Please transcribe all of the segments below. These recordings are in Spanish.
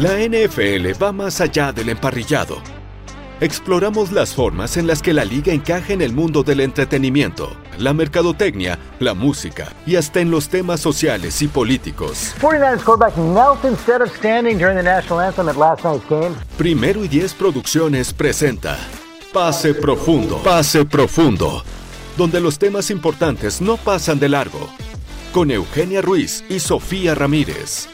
La NFL va más allá del emparrillado. Exploramos las formas en las que la liga encaja en el mundo del entretenimiento, la mercadotecnia, la música y hasta en los temas sociales y políticos. 49ers quarterback knelt instead of standing during the national anthem at last night's game. Primero y Diez Producciones presenta Pase Profundo, Pase Profundo, donde los temas importantes no pasan de largo, con Eugenia Ruiz y Sofía Ramírez.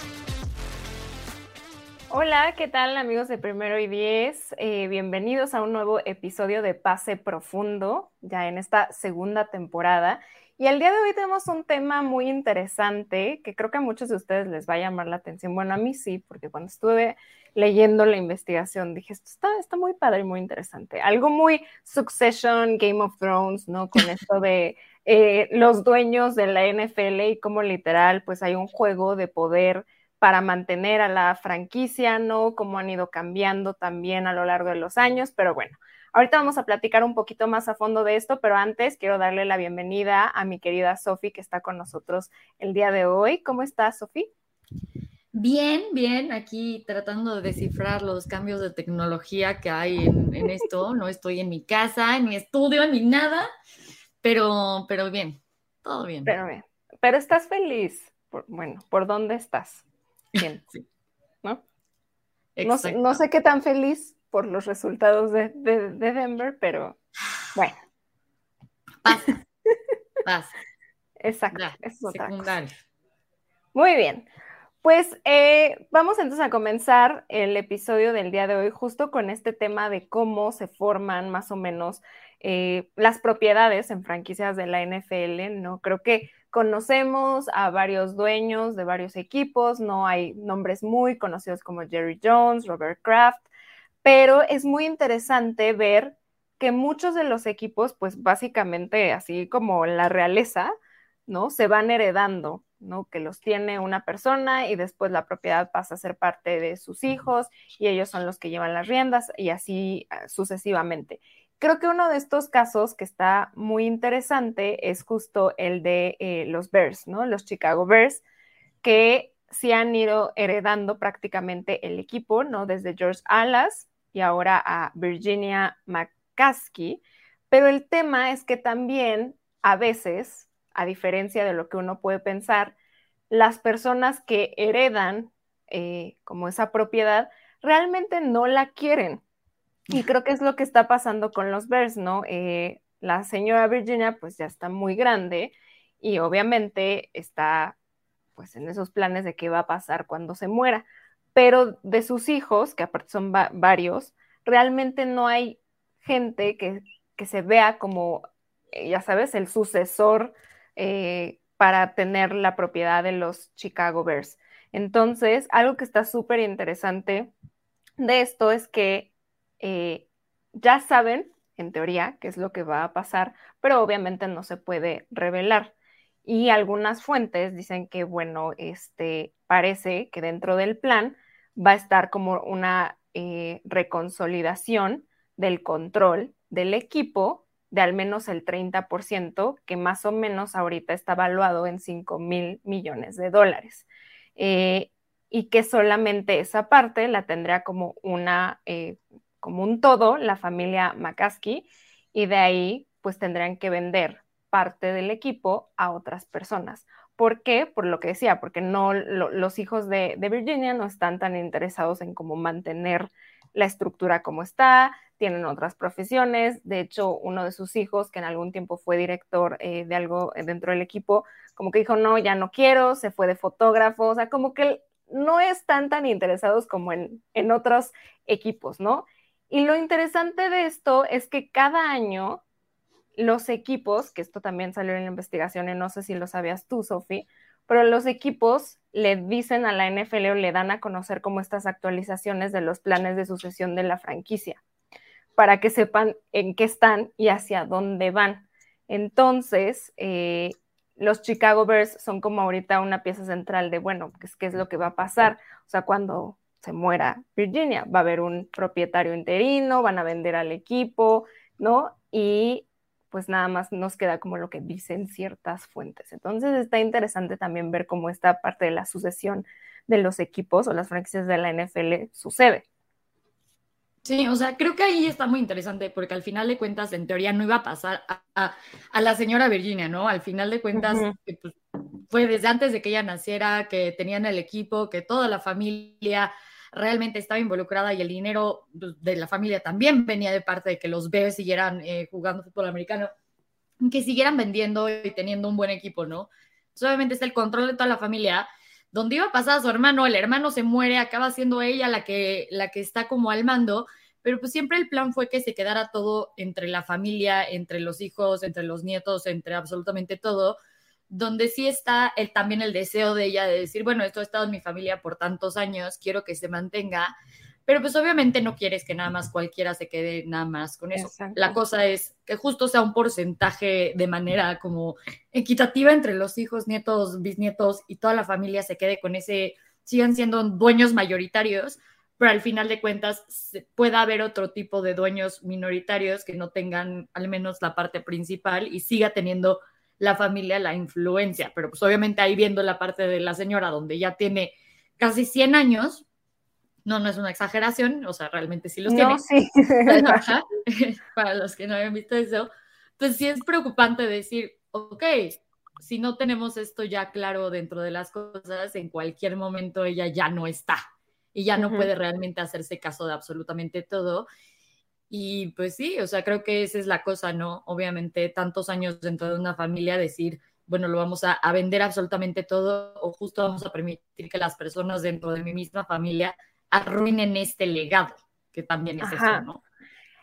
Hola, ¿qué tal amigos de Primero y Diez? Eh, bienvenidos a un nuevo episodio de Pase Profundo, ya en esta segunda temporada. Y el día de hoy tenemos un tema muy interesante que creo que a muchos de ustedes les va a llamar la atención. Bueno, a mí sí, porque cuando estuve leyendo la investigación dije, esto está, está muy padre y muy interesante. Algo muy Succession, Game of Thrones, ¿no? Con esto de eh, los dueños de la NFL y cómo literal, pues hay un juego de poder para mantener a la franquicia, ¿no? Cómo han ido cambiando también a lo largo de los años, pero bueno, ahorita vamos a platicar un poquito más a fondo de esto, pero antes quiero darle la bienvenida a mi querida Sofi que está con nosotros el día de hoy. ¿Cómo estás, Sofi? Bien, bien, aquí tratando de descifrar los cambios de tecnología que hay en, esto. No estoy en mi casa, en mi estudio, ni nada, pero, pero bien, todo bien. Pero bien, pero estás feliz. bueno, ¿por dónde estás? ¿No? No sé, qué tan feliz por los resultados de, Denver, pero bueno. Pasa. Pasa. Exacto. Muy bien. Pues eh, vamos entonces a comenzar el episodio del día de hoy justo con este tema de cómo se forman más o menos eh, las propiedades en franquicias de la NFL, ¿no? Creo que conocemos a varios dueños de varios equipos, no hay nombres muy conocidos como Jerry Jones, Robert Kraft, pero es muy interesante ver que muchos de los equipos, pues básicamente así como la realeza, ¿no? Se van heredando, ¿no? Que los tiene una persona y después la propiedad pasa a ser parte de sus hijos y ellos son los que llevan las riendas y así ah, sucesivamente. Creo que uno de estos casos que está muy interesante es justo el de eh, los Bears, ¿no? Los Chicago Bears, que sí han ido heredando prácticamente el equipo, ¿no? Desde George Alas y ahora a Virginia McCaskey. Pero el tema es que también a veces, a diferencia de lo que uno puede pensar, las personas que heredan eh, como esa propiedad realmente no la quieren. Y creo que es lo que está pasando con los Bears, ¿no? Eh, la señora Virginia pues ya está muy grande y obviamente está pues en esos planes de qué va a pasar cuando se muera. Pero de sus hijos, que aparte son varios, realmente no hay gente que, se vea como, eh, ya sabes, el sucesor eh, para tener la propiedad de los Chicago Bears. Entonces, algo que está súper interesante de esto es que eh, ya saben, en teoría, qué es lo que va a pasar, pero obviamente no se puede revelar. Y algunas fuentes dicen que, bueno, este, parece que dentro del plan va a estar como una eh, reconsolidación del control del equipo de al menos el 30%, que más o menos ahorita está evaluado en 5 mil millones de dólares. Eh, y que solamente esa parte la tendrá como una como un todo la familia McCaskey y de ahí pues tendrán que vender parte del equipo a otras personas. ¿Por qué? Por lo que decía, porque no los hijos de, Virginia no están tan interesados en cómo mantener la estructura como está, tienen otras profesiones. De hecho, uno de sus hijos, que en algún tiempo fue director eh, de algo dentro del equipo, como que dijo, no, ya no quiero, se fue de fotógrafo, o sea, como que no están tan interesados como en, en otros equipos, ¿no? Y lo interesante de esto es que cada año los equipos, que esto también salió en la investigación y no sé si lo sabías tú, Sofi, pero los equipos le dicen a la NFL o le dan a conocer como estas actualizaciones de los planes de sucesión de la franquicia, para que sepan en qué están y hacia dónde van. Entonces, eh, los Chicago Bears son como ahorita una pieza central de, bueno, ¿qué es lo que va a pasar? O sea, cuando se muera Virginia. Va a haber un propietario interino, van a vender al equipo, ¿no? Y pues nada más nos queda como lo que dicen ciertas fuentes. Entonces está interesante también ver cómo esta parte de la sucesión de los equipos o las franquicias de la NFL sucede. Sí, o sea, creo que ahí está muy interesante porque al final de cuentas, en teoría, no iba a pasar a, la señora Virginia, ¿no? Al final de cuentas, pues, fue desde antes de que ella naciera, que tenían el equipo, que toda la familia realmente estaba involucrada y el dinero pues, de la familia también venía de parte de que los Bears siguieran eh, jugando fútbol americano, que siguieran vendiendo y teniendo un buen equipo, ¿no? Entonces, obviamente está el control de toda la familia. Donde iba a pasar a su hermano, el hermano se muere, acaba siendo ella la que, la que está como al mando, pero pues siempre el plan fue que se quedara todo entre la familia, entre los hijos, entre los nietos, entre absolutamente todo, donde sí está el, también el deseo de ella de decir, bueno, esto ha estado en mi familia por tantos años, quiero que se mantenga, pero pues obviamente no quieres que nada más cualquiera se quede nada más con eso. La cosa es que justo sea un porcentaje de manera como equitativa entre los hijos, nietos, bisnietos y toda la familia se quede con ese, sigan siendo dueños mayoritarios, pero al final de cuentas pueda haber otro tipo de dueños minoritarios que no tengan al menos la parte principal y siga teniendo la familia la influencia. Pero pues obviamente ahí viendo la parte de la señora donde ya tiene casi 100 años, no, no es una exageración, o sea, realmente sí los tiene. Sí. Para los que no habían visto eso, pues sí es preocupante decir, ok, si no tenemos esto ya claro dentro de las cosas, en cualquier momento ella ya no está y ya no puede realmente hacerse caso de absolutamente todo. Y pues sí, o sea, creo que esa es la cosa, ¿no? Obviamente, tantos años dentro de una familia, decir, bueno, lo vamos a, a, vender absolutamente todo o justo vamos a permitir que las personas dentro de mi misma familia arruinen este legado, que también es eso, ¿no?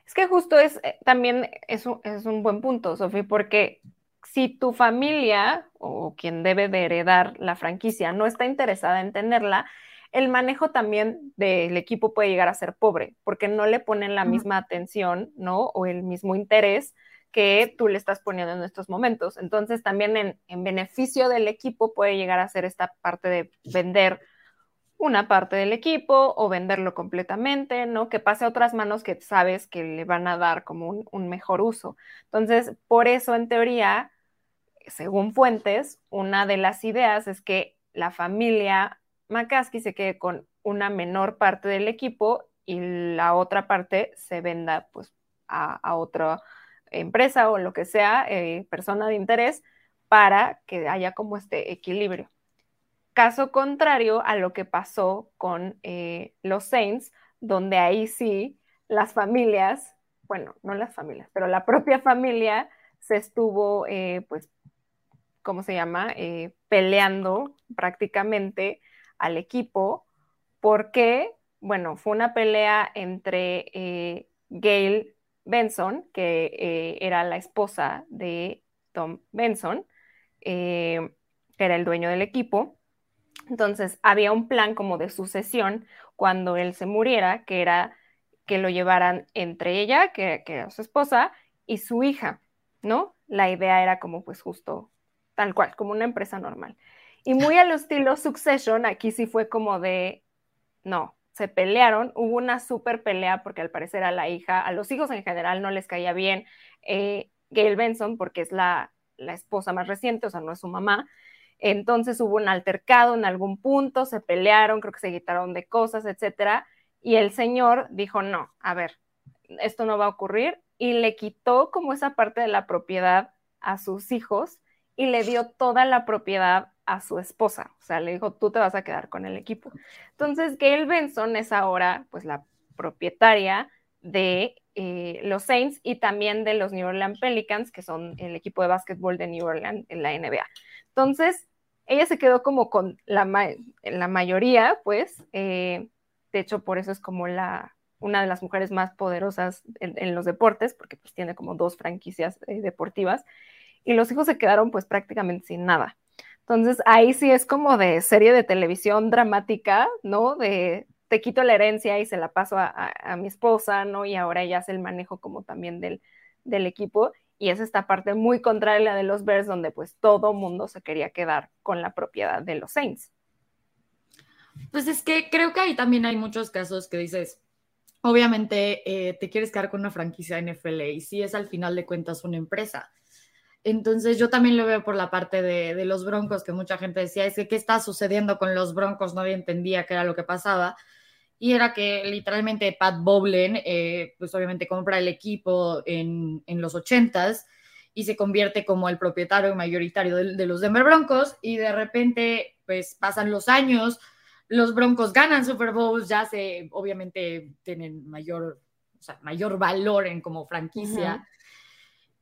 Es que justo es, eh, también es un, es un buen punto, Sofía, porque si tu familia o quien debe de heredar la franquicia no está interesada en tenerla, el manejo también del equipo puede llegar a ser pobre, porque no le ponen la misma atención, ¿no? O el mismo interés que tú le estás poniendo en estos momentos. Entonces, también en, en beneficio del equipo puede llegar a ser esta parte de vender una parte del equipo o venderlo completamente, ¿no? Que pase a otras manos que sabes que le van a dar como un, mejor uso. Entonces, por eso, en teoría, según fuentes, una de las ideas es que la familia McCaskey se quede con una menor parte del equipo y la otra parte se venda pues a, otra empresa o lo que sea, eh, persona de interés, para que haya como este equilibrio. Caso contrario a lo que pasó con eh, los Saints, donde ahí sí las familias, bueno, no las familias, pero la propia familia se estuvo, eh, pues, ¿cómo se llama? Eh, peleando prácticamente al equipo, porque, bueno, fue una pelea entre Gail Benson, que era la esposa de Tom Benson, que era el dueño del equipo, entonces, había un plan como de sucesión cuando él se muriera, que era que lo llevaran entre ella, que, era su esposa, y su hija, ¿no? La idea era como pues justo tal cual, como una empresa normal. Y muy al estilo Succession, aquí sí fue como de, no, se pelearon, hubo una súper pelea porque al parecer a la hija, a los hijos en general no les caía bien eh, Gail Benson porque es la, la esposa más reciente, o sea, no es su mamá, entonces hubo un altercado en algún punto, se pelearon, creo que se quitaron de cosas, etcétera. Y el señor dijo, no, a ver, esto no va a ocurrir. Y le quitó como esa parte de la propiedad a sus hijos y le dio toda la propiedad a su esposa. O sea, le dijo, tú te vas a quedar con el equipo. Entonces, Gail Benson es ahora pues la propietaria de eh, los Saints y también de los New Orleans Pelicans, que son el equipo de básquetbol de New Orleans en la NBA. Entonces, ella se quedó como con la, la mayoría, pues, eh, de hecho, por eso es como la, una de las mujeres más poderosas en, los deportes, porque pues tiene como dos franquicias eh, deportivas, y los hijos se quedaron pues prácticamente sin nada. Entonces, ahí sí es como de serie de televisión dramática, ¿no? De te quito la herencia y se la paso a, mi esposa, ¿no? Y ahora ella hace el manejo como también del, del equipo y es esta parte muy contraria a la de los Bears, donde pues todo mundo se quería quedar con la propiedad de los Saints. Pues es que creo que ahí también hay muchos casos que dices, obviamente eh, te quieres quedar con una franquicia NFL y si es al final de cuentas una empresa. Entonces yo también lo veo por la parte de, los Broncos, que mucha gente decía, es que qué está sucediendo con los Broncos, nadie entendía qué era lo que pasaba. Y era que literalmente Pat Bowlen, eh, pues obviamente compra el equipo en, en los ochentas y se convierte como el propietario mayoritario de, los Denver Broncos y de repente pues pasan los años, los Broncos ganan Super Bowls, ya se obviamente tienen mayor, mayor valor en como franquicia.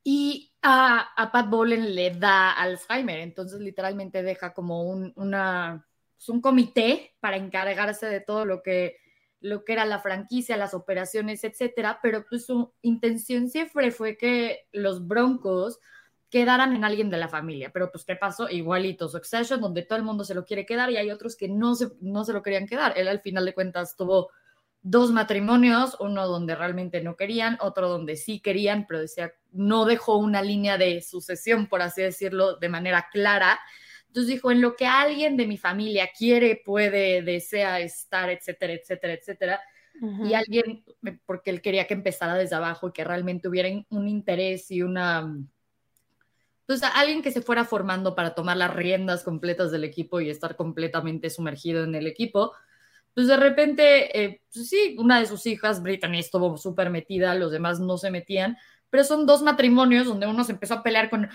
Y a, Pat Bowlen le da Alzheimer, entonces literalmente deja como un, una, pues, un comité para encargarse de todo lo que, lo que era la franquicia, las operaciones, etcétera, pero pues su intención siempre fue que los Broncos quedaran en alguien de la familia, pero pues ¿qué pasó? Igualito, Succession, donde todo el mundo se lo quiere quedar y hay otros que no se, no se lo querían quedar. Él al final de cuentas tuvo dos matrimonios, uno donde realmente no querían, otro donde sí querían, pero decía, no dejó una línea de sucesión, por así decirlo, de manera clara. Entonces dijo, en lo que alguien de mi familia quiere, puede, desea estar, etcétera, etcétera, etcétera. Y alguien, porque él quería que empezara desde abajo y que realmente hubiera un interés y una... Pues alguien que se fuera formando para tomar las riendas completas del equipo y estar completamente sumergido en el equipo pues de repente, eh, pues sí, una de sus hijas, Brittany, estuvo súper metida, los demás no se metían, pero son dos matrimonios donde uno se empezó a pelear con,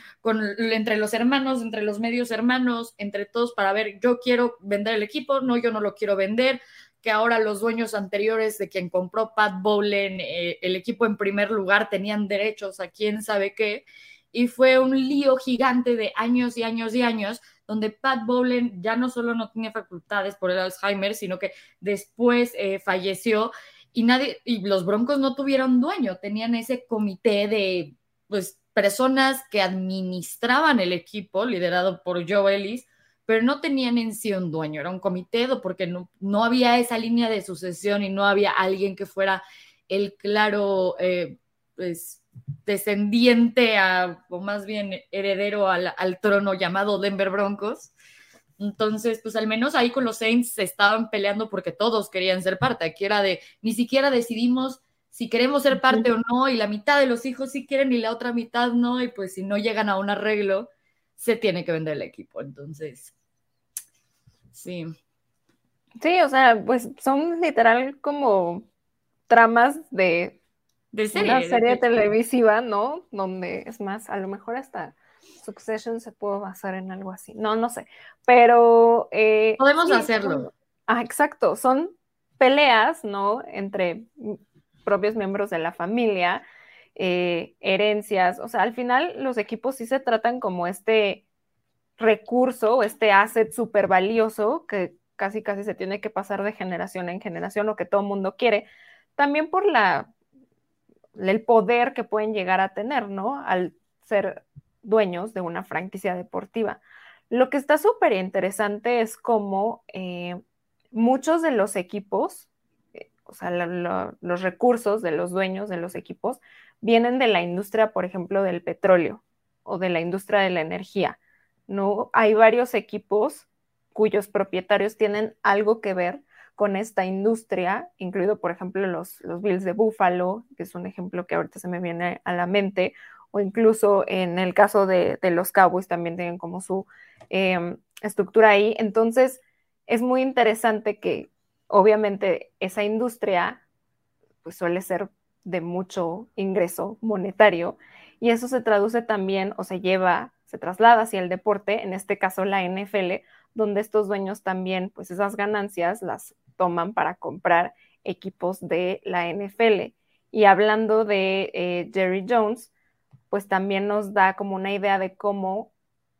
entre los hermanos, entre los medios hermanos, entre todos para ver, yo quiero vender el equipo, no, yo no lo quiero vender, que ahora los dueños anteriores de quien compró Pat Bowlen, eh, el equipo en primer lugar, tenían derechos a quién sabe qué, y fue un lío gigante de años y años y años donde Pat Bowlen ya no solo no tenía facultades por el Alzheimer, sino que después eh, falleció y nadie, y los Broncos no tuvieron dueño, tenían ese comité de pues personas que administraban el equipo, liderado por Joe Ellis, pero no tenían en sí un dueño, era un comité porque no, no había esa línea de sucesión y no había alguien que fuera el claro eh, pues, descendiente a, o más bien heredero al, trono llamado Denver Broncos. Entonces, pues al menos ahí con los Saints se estaban peleando porque todos querían ser parte. Aquí era de, ni siquiera decidimos si queremos ser parte o no, y la mitad de los hijos sí quieren y la otra mitad no, y pues si no llegan a un arreglo, se tiene que vender el equipo. Entonces, sí. Sí, o sea, pues son literal como tramas de de serie. Una serie televisiva, ¿no? Donde es más, a lo mejor hasta Succession se puede basar en algo así. No, no sé. Pero. Eh, Podemos hacerlo. ah, exacto. Son peleas, ¿no? Entre propios miembros de la familia, eh, herencias. O sea, al final los equipos sí se tratan como este recurso, este asset súper valioso que casi casi se tiene que pasar de generación en generación, lo que todo el mundo quiere. También por la el poder que pueden llegar a tener, ¿no? Al ser dueños de una franquicia deportiva. Lo que está súper interesante es cómo eh, muchos de los equipos, eh, o sea, los recursos de los dueños de los equipos, vienen de la industria, por ejemplo, del petróleo o de la industria de la energía. ¿no? Hay varios equipos cuyos propietarios tienen algo que ver con esta industria, incluido, por ejemplo, los, Bills de Buffalo, que es un ejemplo que ahorita se me viene a la mente, o incluso en el caso de, los Cowboys también tienen como su em, estructura ahí. Entonces, es muy interesante que obviamente esa industria pues suele ser de mucho ingreso monetario y eso se traduce también o se lleva, se traslada hacia el deporte, en este caso la NFL, donde estos dueños también pues esas ganancias las toman para comprar equipos de la NFL. Y hablando de eh, Jerry Jones, pues también nos da como una idea de cómo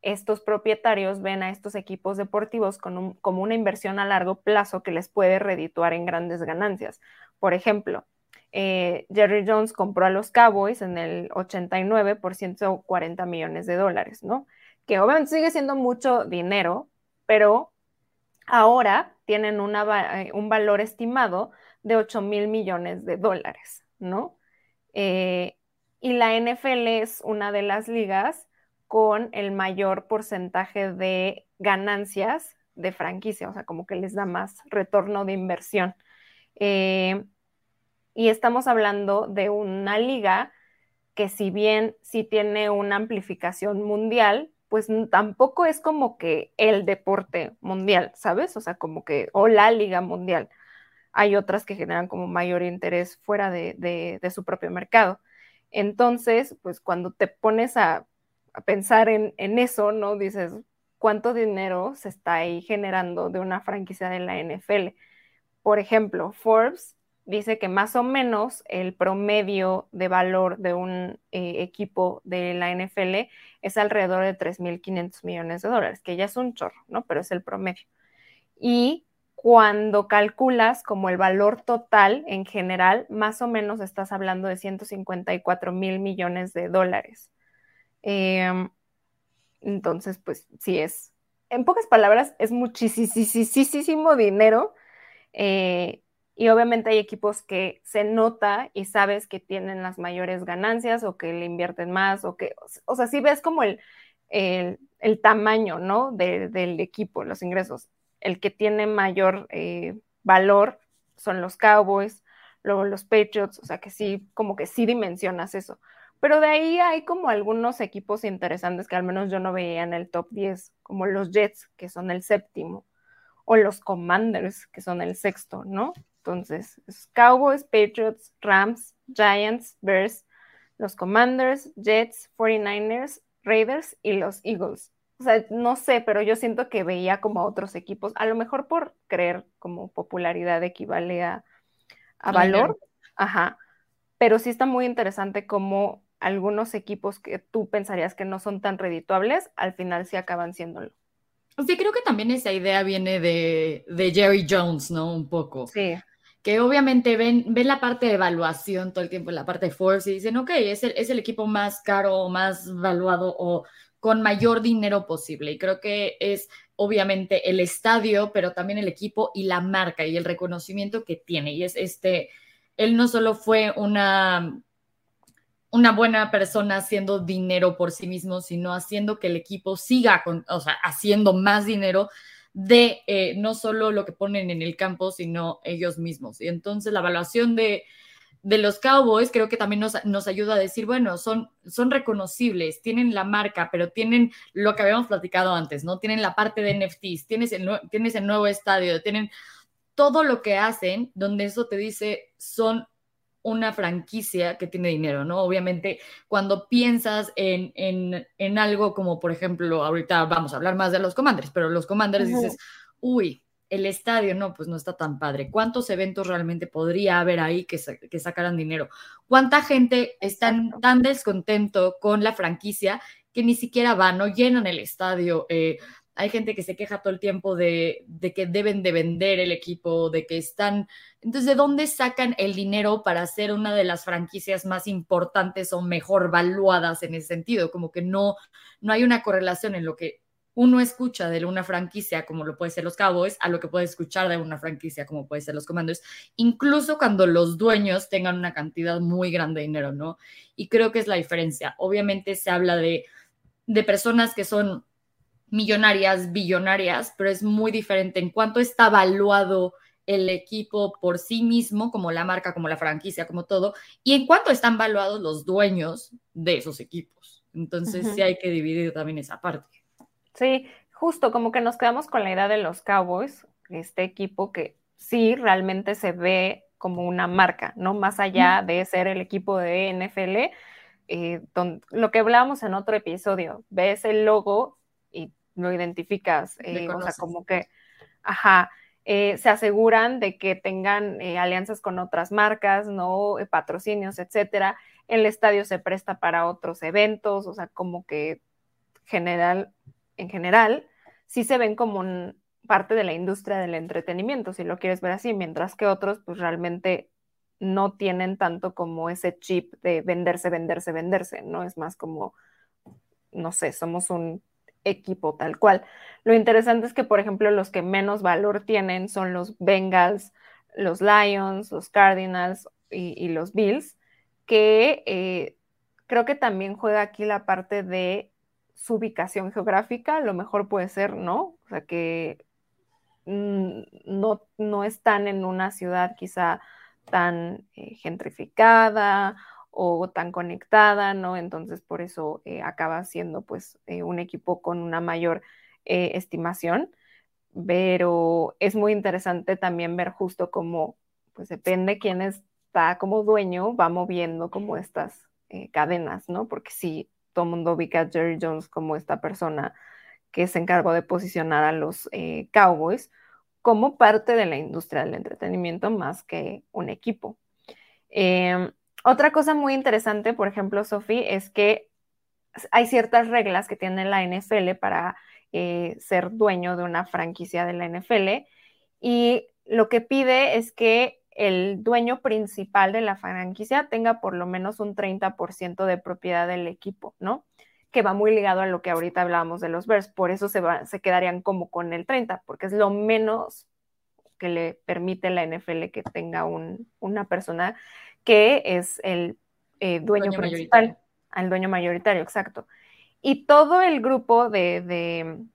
estos propietarios ven a estos equipos deportivos como una inversión a largo plazo que les puede redituar en grandes ganancias. Por ejemplo, eh, Jerry Jones compró a los Cowboys en el 89 por 140 millones de dólares, ¿no? Que obviamente sigue siendo mucho dinero, pero ahora tienen eh, un valor estimado de 8 mil millones de dólares, ¿no? Eh, y la NFL es una de las ligas con el mayor porcentaje de ganancias de franquicia, o sea, como que les da más retorno de inversión. Eh, y estamos hablando de una liga que si bien sí tiene una amplificación mundial, pues tampoco es como que el deporte mundial, ¿sabes? O sea, como que, o la liga mundial. Hay otras que generan como mayor interés fuera de, su propio mercado. Entonces, pues cuando te pones a, pensar en, en, eso, ¿no? Dices, ¿cuánto dinero se está ahí generando de una franquicia de la NFL? Por ejemplo, Forbes dice que más o menos el promedio de valor de un eh, equipo de la NFL es alrededor de 3.500 millones de dólares, que ya es un chorro, ¿no? Pero es el promedio. Y cuando calculas como el valor total en general, más o menos estás hablando de 154 mil millones de dólares. Em, entonces, pues sí es, en pocas palabras, es muchísimo dinero. Eh, y obviamente hay equipos que se nota y sabes que tienen las mayores ganancias o que le invierten más o que, o sea, si ves como el, el, tamaño, ¿no? del equipo, los ingresos. El que tiene mayor eh, valor son los Cowboys, luego los Patriots, o sea que sí, como que sí dimensionas eso. Pero de ahí hay como algunos equipos interesantes que al menos yo no veía en el top 10, como los Jets, que son el séptimo, o los Commanders, que son el sexto, ¿no? Entonces, Cowboys, Patriots, Rams, Giants, Bears, los Commanders, Jets, 49ers, Raiders y los Eagles. O sea, no sé, pero yo siento que veía como a otros equipos, a lo mejor por creer como popularidad equivale a, valor, ajá, pero sí está muy interesante como algunos equipos que tú pensarías que no son tan redituables, al final sí acaban siéndolo. Sí, creo que también esa idea viene de, de Jerry Jones, ¿no? Un poco. Sí que obviamente ven, ven la parte de evaluación todo el tiempo, la parte de Force, y dicen, ok, es el, es el equipo más caro, más valuado o con mayor dinero posible. Y creo que es obviamente el estadio, pero también el equipo y la marca y el reconocimiento que tiene. Y es este, él no solo fue una, una buena persona haciendo dinero por sí mismo, sino haciendo que el equipo siga con, o sea, haciendo más dinero de eh, no solo lo que ponen en el campo, sino ellos mismos. Y entonces la evaluación de, los Cowboys creo que también nos, ayuda a decir, bueno, son, son reconocibles, tienen la marca, pero tienen lo que habíamos platicado antes, ¿no? Tienen la parte de NFTs, tienes el, tienes el nuevo estadio, tienen todo lo que hacen, donde eso te dice, son una franquicia que tiene dinero, ¿no? Obviamente, cuando piensas en, en, algo como, por ejemplo, ahorita vamos a hablar más de los Commanders, pero los Commanders dices, uy, el estadio, no, pues no está tan padre. ¿Cuántos eventos realmente podría haber ahí que, que sacaran dinero? ¿Cuánta gente está tan descontento con la franquicia que ni siquiera van, no llenan el estadio? Eh, hay gente que se queja todo el tiempo de, que deben de vender el equipo, de que están... Entonces, ¿de dónde sacan el dinero para ser una de las franquicias más importantes o mejor valuadas en ese sentido? Como que no, no hay una correlación en lo que uno escucha de una franquicia como lo puede ser los Cowboys a lo que puede escuchar de una franquicia como puede ser los Commanders, incluso cuando los dueños tengan una cantidad muy grande de dinero, ¿no? Y creo que es la diferencia. Obviamente se habla de, de personas que son millonarias, billonarias, pero es muy diferente en cuánto está valuado el equipo por sí mismo, como la marca, como la franquicia, como todo, y en cuánto están valuados los dueños de esos equipos. Entonces sí hay que dividir también esa parte. Sí, justo como que nos quedamos con la idea de los Cowboys, este equipo que sí realmente se ve como una marca, ¿no? Más allá de ser el equipo de NFL, eh, lo que hablábamos en otro episodio, ves el logo lo identificas, eh, o sea, como que, ajá, eh, se aseguran de que tengan eh, alianzas con otras marcas, ¿no? patrocinios, etcétera. El estadio se presta para otros eventos, o sea, como que general, en general, sí se ven como un, parte de la industria del entretenimiento, si lo quieres ver así, mientras que otros, pues realmente no tienen tanto como ese chip de venderse, venderse, venderse, ¿no? Es más como, no sé, somos un equipo tal cual. Lo interesante es que, por ejemplo, los que menos valor tienen son los Bengals, los Lions, los Cardinals y, los Bills, que eh, creo que también juega aquí la parte de su ubicación geográfica, lo mejor puede ser, ¿no? O sea, que no, no están en una ciudad quizá tan eh, gentrificada o tan conectada, ¿no? Entonces por eso eh, acaba siendo pues eh, un equipo con una mayor eh, estimación, pero es muy interesante también ver justo cómo pues depende quién está como dueño, va moviendo como estas cadenas, ¿no? Porque si todo el mundo ubica a Jerry Jones como esta persona que se encargó de posicionar a los Cowboys como parte de la industria del entretenimiento más que un equipo. Otra cosa muy interesante, por ejemplo, Sofi, es que hay ciertas reglas que tiene la NFL para eh, ser dueño de una franquicia de la NFL y lo que pide es que el dueño principal de la franquicia tenga por lo menos un 30% de propiedad del equipo, ¿no? Que va muy ligado a lo que ahorita hablábamos de los Bears, por eso se, se quedarían como con el 30, porque es lo menos que le permite la NFL que tenga una persona que es el eh, dueño, principal, al dueño mayoritario, exacto. Y todo el grupo de,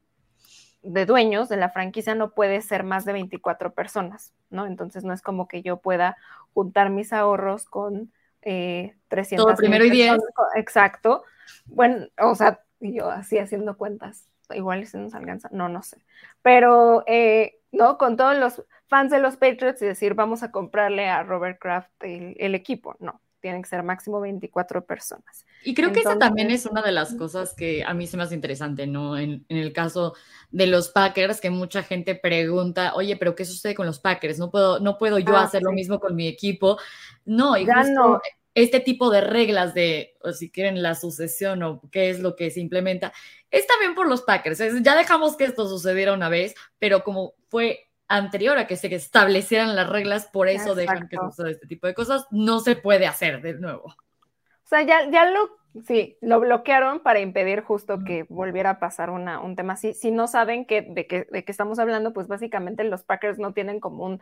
de, dueños de la franquicia no puede ser más de 24 personas, ¿no? Entonces no es como que yo pueda juntar mis ahorros con eh, 300. Todo primero y 10. Exacto. Bueno, o sea, yo así haciendo cuentas, igual si nos alcanza, no, no sé. Pero, eh, ¿no? Con todos los fans de los Patriots y decir, vamos a comprarle a Robert Kraft el, equipo. No, tienen que ser máximo 24 personas. Y creo que esa también es una de las cosas que a mí se me hace interesante, ¿no? En, el caso de los Packers, que mucha gente pregunta, oye, pero ¿qué sucede con los Packers? No puedo, no puedo yo ah, hacer lo mismo con mi equipo. No, y justo este tipo de reglas de, o si quieren, la sucesión o qué es lo que se implementa, es también por los Packers. Ya dejamos que esto sucediera una vez, pero como fue anterior a que se establecieran las reglas, por eso dejan que suceda este tipo de cosas, no se puede hacer de nuevo. O sea, ya, ya lo, sí, lo bloquearon para impedir justo que volviera a pasar una, un tema así. Si no saben que, de, qué, de qué estamos hablando, pues básicamente los Packers no tienen como un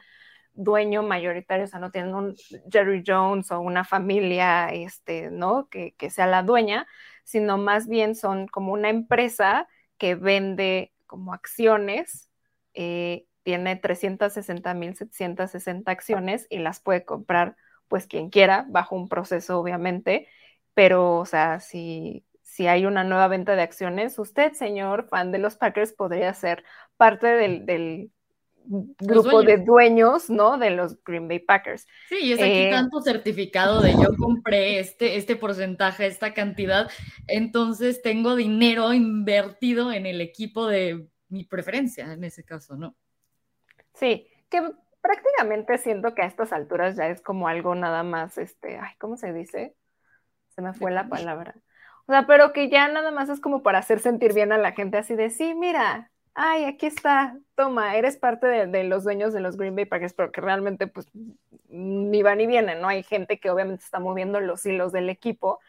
dueño mayoritario, o sea, no tienen un Jerry Jones o una familia, este, ¿no? Que, que sea la dueña, sino más bien son como una empresa que vende como acciones eh, tiene 360.760 acciones y las puede comprar pues quien quiera, bajo un proceso obviamente, pero o sea, si, si hay una nueva venta de acciones, usted, señor fan de los Packers, podría ser parte del, grupo de dueños, ¿no? De los Green Bay Packers. Sí, y es aquí eh, tanto certificado de yo compré este, este porcentaje, esta cantidad, entonces tengo dinero invertido en el equipo de mi preferencia en ese caso, ¿no? Sí, que prácticamente siento que a estas alturas ya es como algo nada más, este, ay, ¿cómo se dice? Se me fue la palabra. O sea, pero que ya nada más es como para hacer sentir bien a la gente así de, sí, mira, ay, aquí está, toma, eres parte de, los dueños de los Green Bay Packers, pero que realmente pues ni va ni viene, ¿no? Hay gente que obviamente está moviendo los hilos del equipo,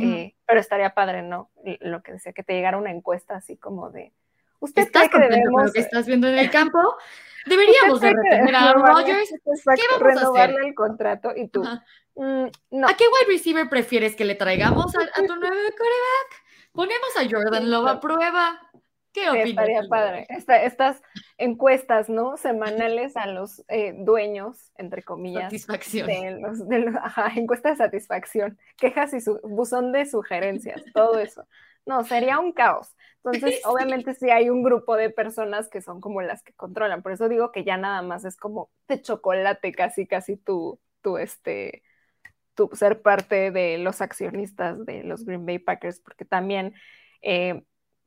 eh, pero estaría padre, ¿no? Lo que decía, que te llegara una encuesta así como de, ¿usted ¿Estás cree que debemos... Lo que estás viendo en el campo? Deberíamos de retener a Rogers. ¿Qué vamos a hacer? el contrato y tú. Mm, no. ¿A qué wide receiver prefieres que le traigamos a, tu nuevo coreback? Ponemos a Jordan Love a prueba. ¿Qué opinas? Estaría padre. estas encuestas, ¿no? Semanales a los eh, dueños, entre comillas. Satisfacción. De los, de los, ajá, encuesta de satisfacción, quejas y su buzón de sugerencias, todo eso. No, sería un caos. Entonces, obviamente sí hay un grupo de personas que son como las que controlan. Por eso digo que ya nada más es como de chocolate, casi, casi tú, tú, este, tú ser parte de los accionistas de los Green Bay Packers, porque también, eh,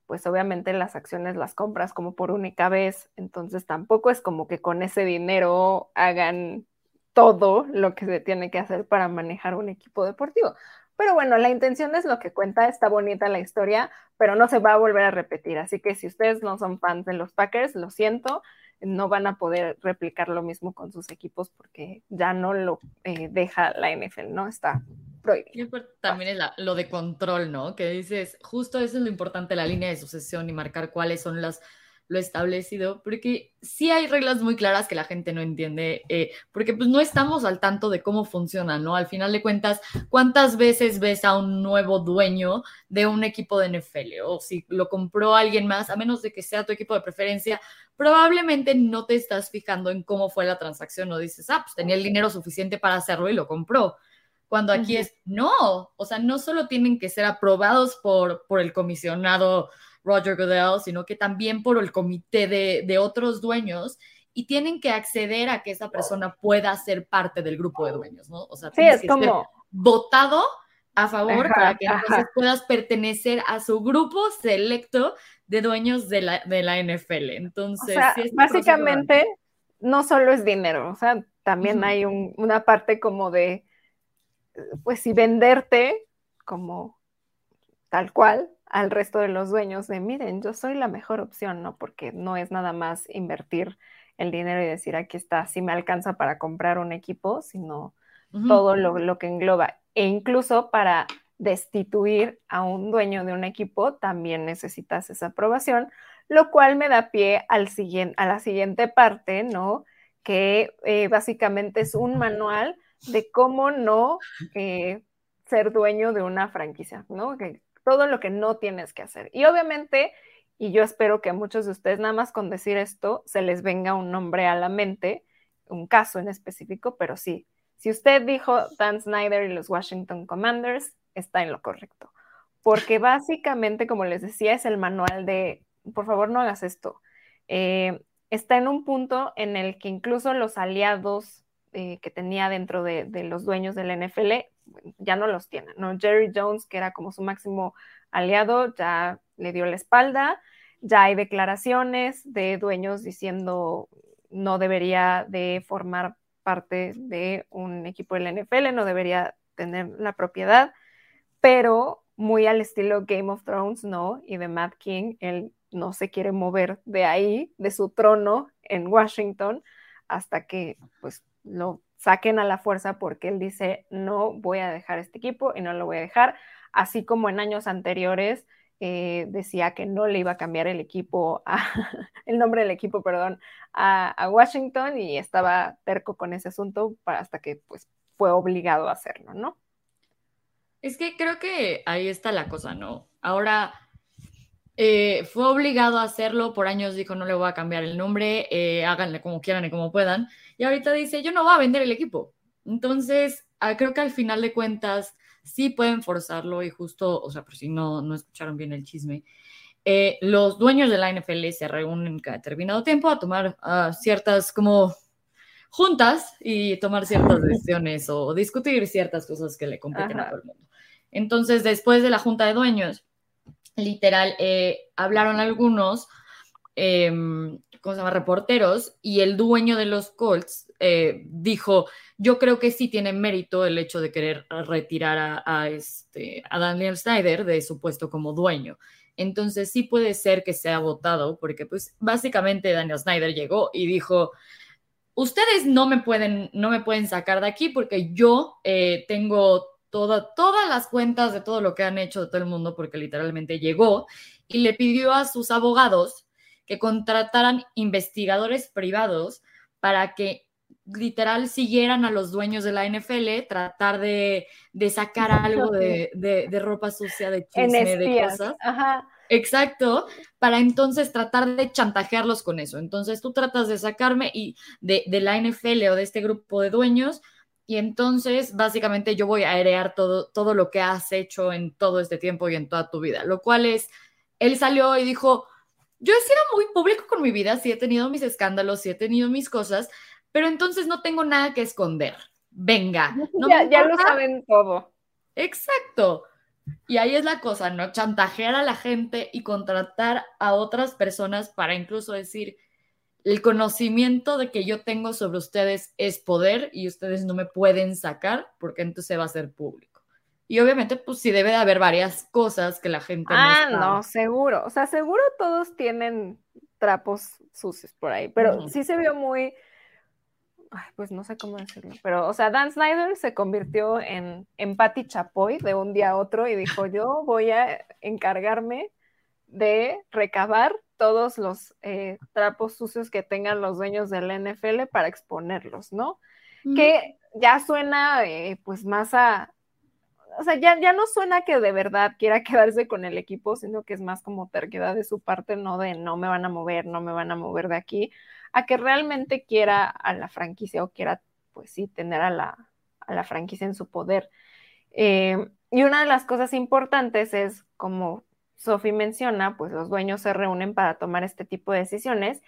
pues obviamente las acciones las compras como por única vez, entonces tampoco es como que con ese dinero hagan todo lo que se tiene que hacer para manejar un equipo deportivo. Pero bueno, la intención es lo que cuenta, está bonita la historia, pero no se va a volver a repetir. Así que si ustedes no son fans de los Packers, lo siento, no van a poder replicar lo mismo con sus equipos porque ya no lo eh, deja la NFL, ¿no? Está prohibido. También es lo de control, ¿no? Que dices, justo eso es lo importante, la línea de sucesión y marcar cuáles son las lo establecido, porque sí hay reglas muy claras que la gente no entiende, eh, porque pues no estamos al tanto de cómo funciona, ¿no? Al final de cuentas, ¿cuántas veces ves a un nuevo dueño de un equipo de NFL? O si lo compró alguien más, a menos de que sea tu equipo de preferencia, probablemente no te estás fijando en cómo fue la transacción, no dices, ah, pues tenía el dinero suficiente para hacerlo y lo compró. Cuando aquí es, no, o sea, no solo tienen que ser aprobados por, por el comisionado Roger Goodell, sino que también por el comité de, de otros dueños y tienen que acceder a que esa persona pueda ser parte del grupo de dueños, ¿no? O sea, sí, es como votado a favor para que entonces puedas pertenecer a su grupo selecto de dueños de la, de la NFL. Entonces, básicamente no solo es dinero, o sea, también hay una parte como de, pues si venderte como tal cual al resto de los dueños de, miren, yo soy la mejor opción, ¿no? Porque no es nada más invertir el dinero y decir, aquí está, si me alcanza para comprar un equipo, sino todo lo, lo, que engloba. E incluso para destituir a un dueño de un equipo, también necesitas esa aprobación, lo cual me da pie al siguiente, a la siguiente parte, ¿no? Que eh, básicamente es un manual de cómo no eh, ser dueño de una franquicia, ¿no? Que todo lo que no tienes que hacer. Y obviamente, y yo espero que a muchos de ustedes nada más con decir esto se les venga un nombre a la mente, un caso en específico, pero sí, si usted dijo Dan Snyder y los Washington Commanders, está en lo correcto. Porque básicamente, como les decía, es el manual de, por favor, no hagas esto. Eh, está en un punto en el que incluso los aliados eh, que tenía dentro de, los dueños del NFL ya no los tienen, ¿no? Jerry Jones, que era como su máximo aliado, ya le dio la espalda, ya hay declaraciones de dueños diciendo no debería de formar parte de un equipo del NFL, no debería tener la propiedad pero muy al estilo Game of Thrones, ¿no? Y de Matt King, él no se quiere mover de ahí, de su trono en Washington, hasta que pues lo saquen a la fuerza porque él dice, no voy a dejar este equipo y no lo voy a dejar, así como en años anteriores eh, decía que no le iba a cambiar el equipo, el nombre del equipo, perdón, a, a, Washington y estaba terco con ese asunto hasta que pues fue obligado a hacerlo, ¿no? Es que creo que ahí está la cosa, ¿no? Ahora eh, fue obligado a hacerlo, por años dijo no le voy a cambiar el nombre, eh, háganle como quieran y como puedan, y ahorita dice yo no voy a vender el equipo. Entonces, ah, creo que al final de cuentas sí pueden forzarlo y justo, o sea, por si no, no escucharon bien el chisme, eh, los dueños de la NFL se reúnen cada determinado tiempo a tomar ah, ciertas como juntas y tomar ciertas decisiones o discutir ciertas cosas que le competen a todo el mundo. Entonces, después de la junta de dueños, literal, eh, hablaron algunos, em, ¿cómo se llama? Reporteros, y el dueño de los Colts eh, dijo, yo creo que sí tiene mérito el hecho de querer retirar a, este, a Daniel Snyder de su puesto como dueño. Entonces sí puede ser que sea votado, porque pues básicamente Daniel Snyder llegó y dijo, ustedes no me pueden, no me pueden sacar de aquí porque yo eh, tengo todas las cuentas de todo lo que han hecho de todo el mundo, porque literalmente llegó y le pidió a sus abogados que contrataran investigadores privados para que literal siguieran a los dueños de la NFL, tratar de, sacar algo de, ropa sucia, de chisme, de cosas. Exacto, para entonces tratar de chantajearlos con eso. Entonces tú tratas de sacarme y de, de la NFL o de este grupo de dueños y entonces, básicamente, yo voy a heredar todo, todo lo que has hecho en todo este tiempo y en toda tu vida. Lo cual es, él salió y dijo, yo he sido muy público con mi vida, sí he tenido mis escándalos, sí he tenido mis cosas, pero entonces no tengo nada que esconder. Venga. No ya, ya lo saben todo. Exacto. Y ahí es la cosa, ¿no? Chantajear a la gente y contratar a otras personas para incluso decir, el conocimiento de que yo tengo sobre ustedes es poder y ustedes no me pueden sacar porque entonces va a ser público. Y obviamente, pues sí debe de haber varias cosas que la gente ah, no, seguro. O sea, seguro todos tienen trapos sucios por ahí, pero sí se vio muy, pues no sé cómo decirlo, pero, o sea, Dan Snyder se convirtió en, en Patty Chapoy de un día a otro y dijo, yo voy a encargarme de recabar todos los eh, trapos sucios que tengan los dueños del NFL para exponerlos, ¿no? Que ya suena eh, pues más a, o sea, ya, ya, no suena que de verdad quiera quedarse con el equipo, sino que es más como terquedad de su parte, no de no me van a mover, no me van a mover de aquí, a que realmente quiera a la franquicia o quiera, pues sí, tener a la, a la franquicia en su poder. Eh, y una de las cosas importantes es, como Sophie menciona, pues los dueños se reúnen para tomar este tipo de decisiones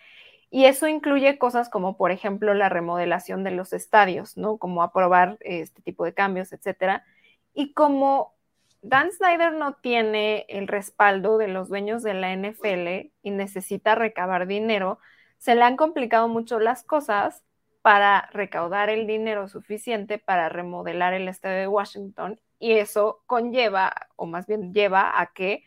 y eso incluye cosas como, por ejemplo, la remodelación de los estadios, ¿no? Como aprobar este tipo de cambios, etcétera. Y como Dan Snyder no tiene el respaldo de los dueños de la NFL y necesita recabar dinero, se le han complicado mucho las cosas para recaudar el dinero suficiente para remodelar el estadio de Washington y eso conlleva, o más bien lleva a que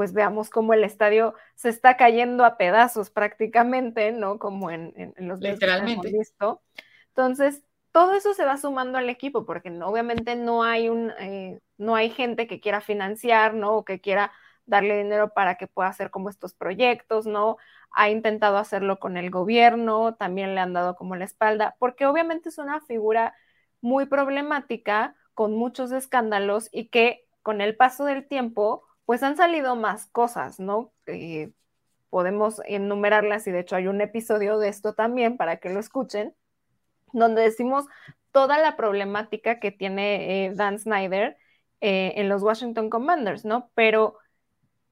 pues veamos cómo el estadio se está cayendo a pedazos prácticamente, ¿no? Como en, en, los Literalmente. que hemos visto. Entonces, todo eso se va sumando al equipo, porque obviamente no hay un, eh, no hay gente que quiera financiar, ¿no? O que quiera darle dinero para que pueda hacer como estos proyectos, ¿no? Ha intentado hacerlo con el gobierno, también le han dado como la espalda, porque obviamente es una figura muy problemática, con muchos escándalos y que con el paso del tiempo pues han salido más cosas, ¿no? Eh, podemos enumerarlas y de hecho hay un episodio de esto también para que lo escuchen, donde decimos toda la problemática que tiene eh, Dan Snyder eh, en los Washington Commanders, ¿no? Pero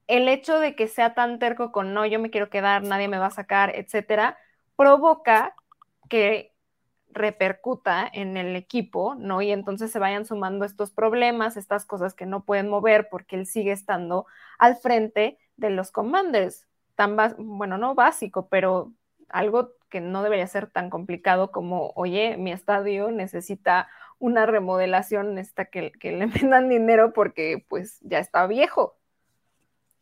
el hecho de que sea tan terco con no, yo me quiero quedar, nadie me va a sacar, etcétera, provoca que repercuta en el equipo, ¿no? Y entonces se vayan sumando estos problemas, estas cosas que no pueden mover porque él sigue estando al frente de los commanders, tan bueno, no básico, pero algo que no debería ser tan complicado como, oye, mi estadio necesita una remodelación, necesita que, le vendan dinero porque pues ya está viejo.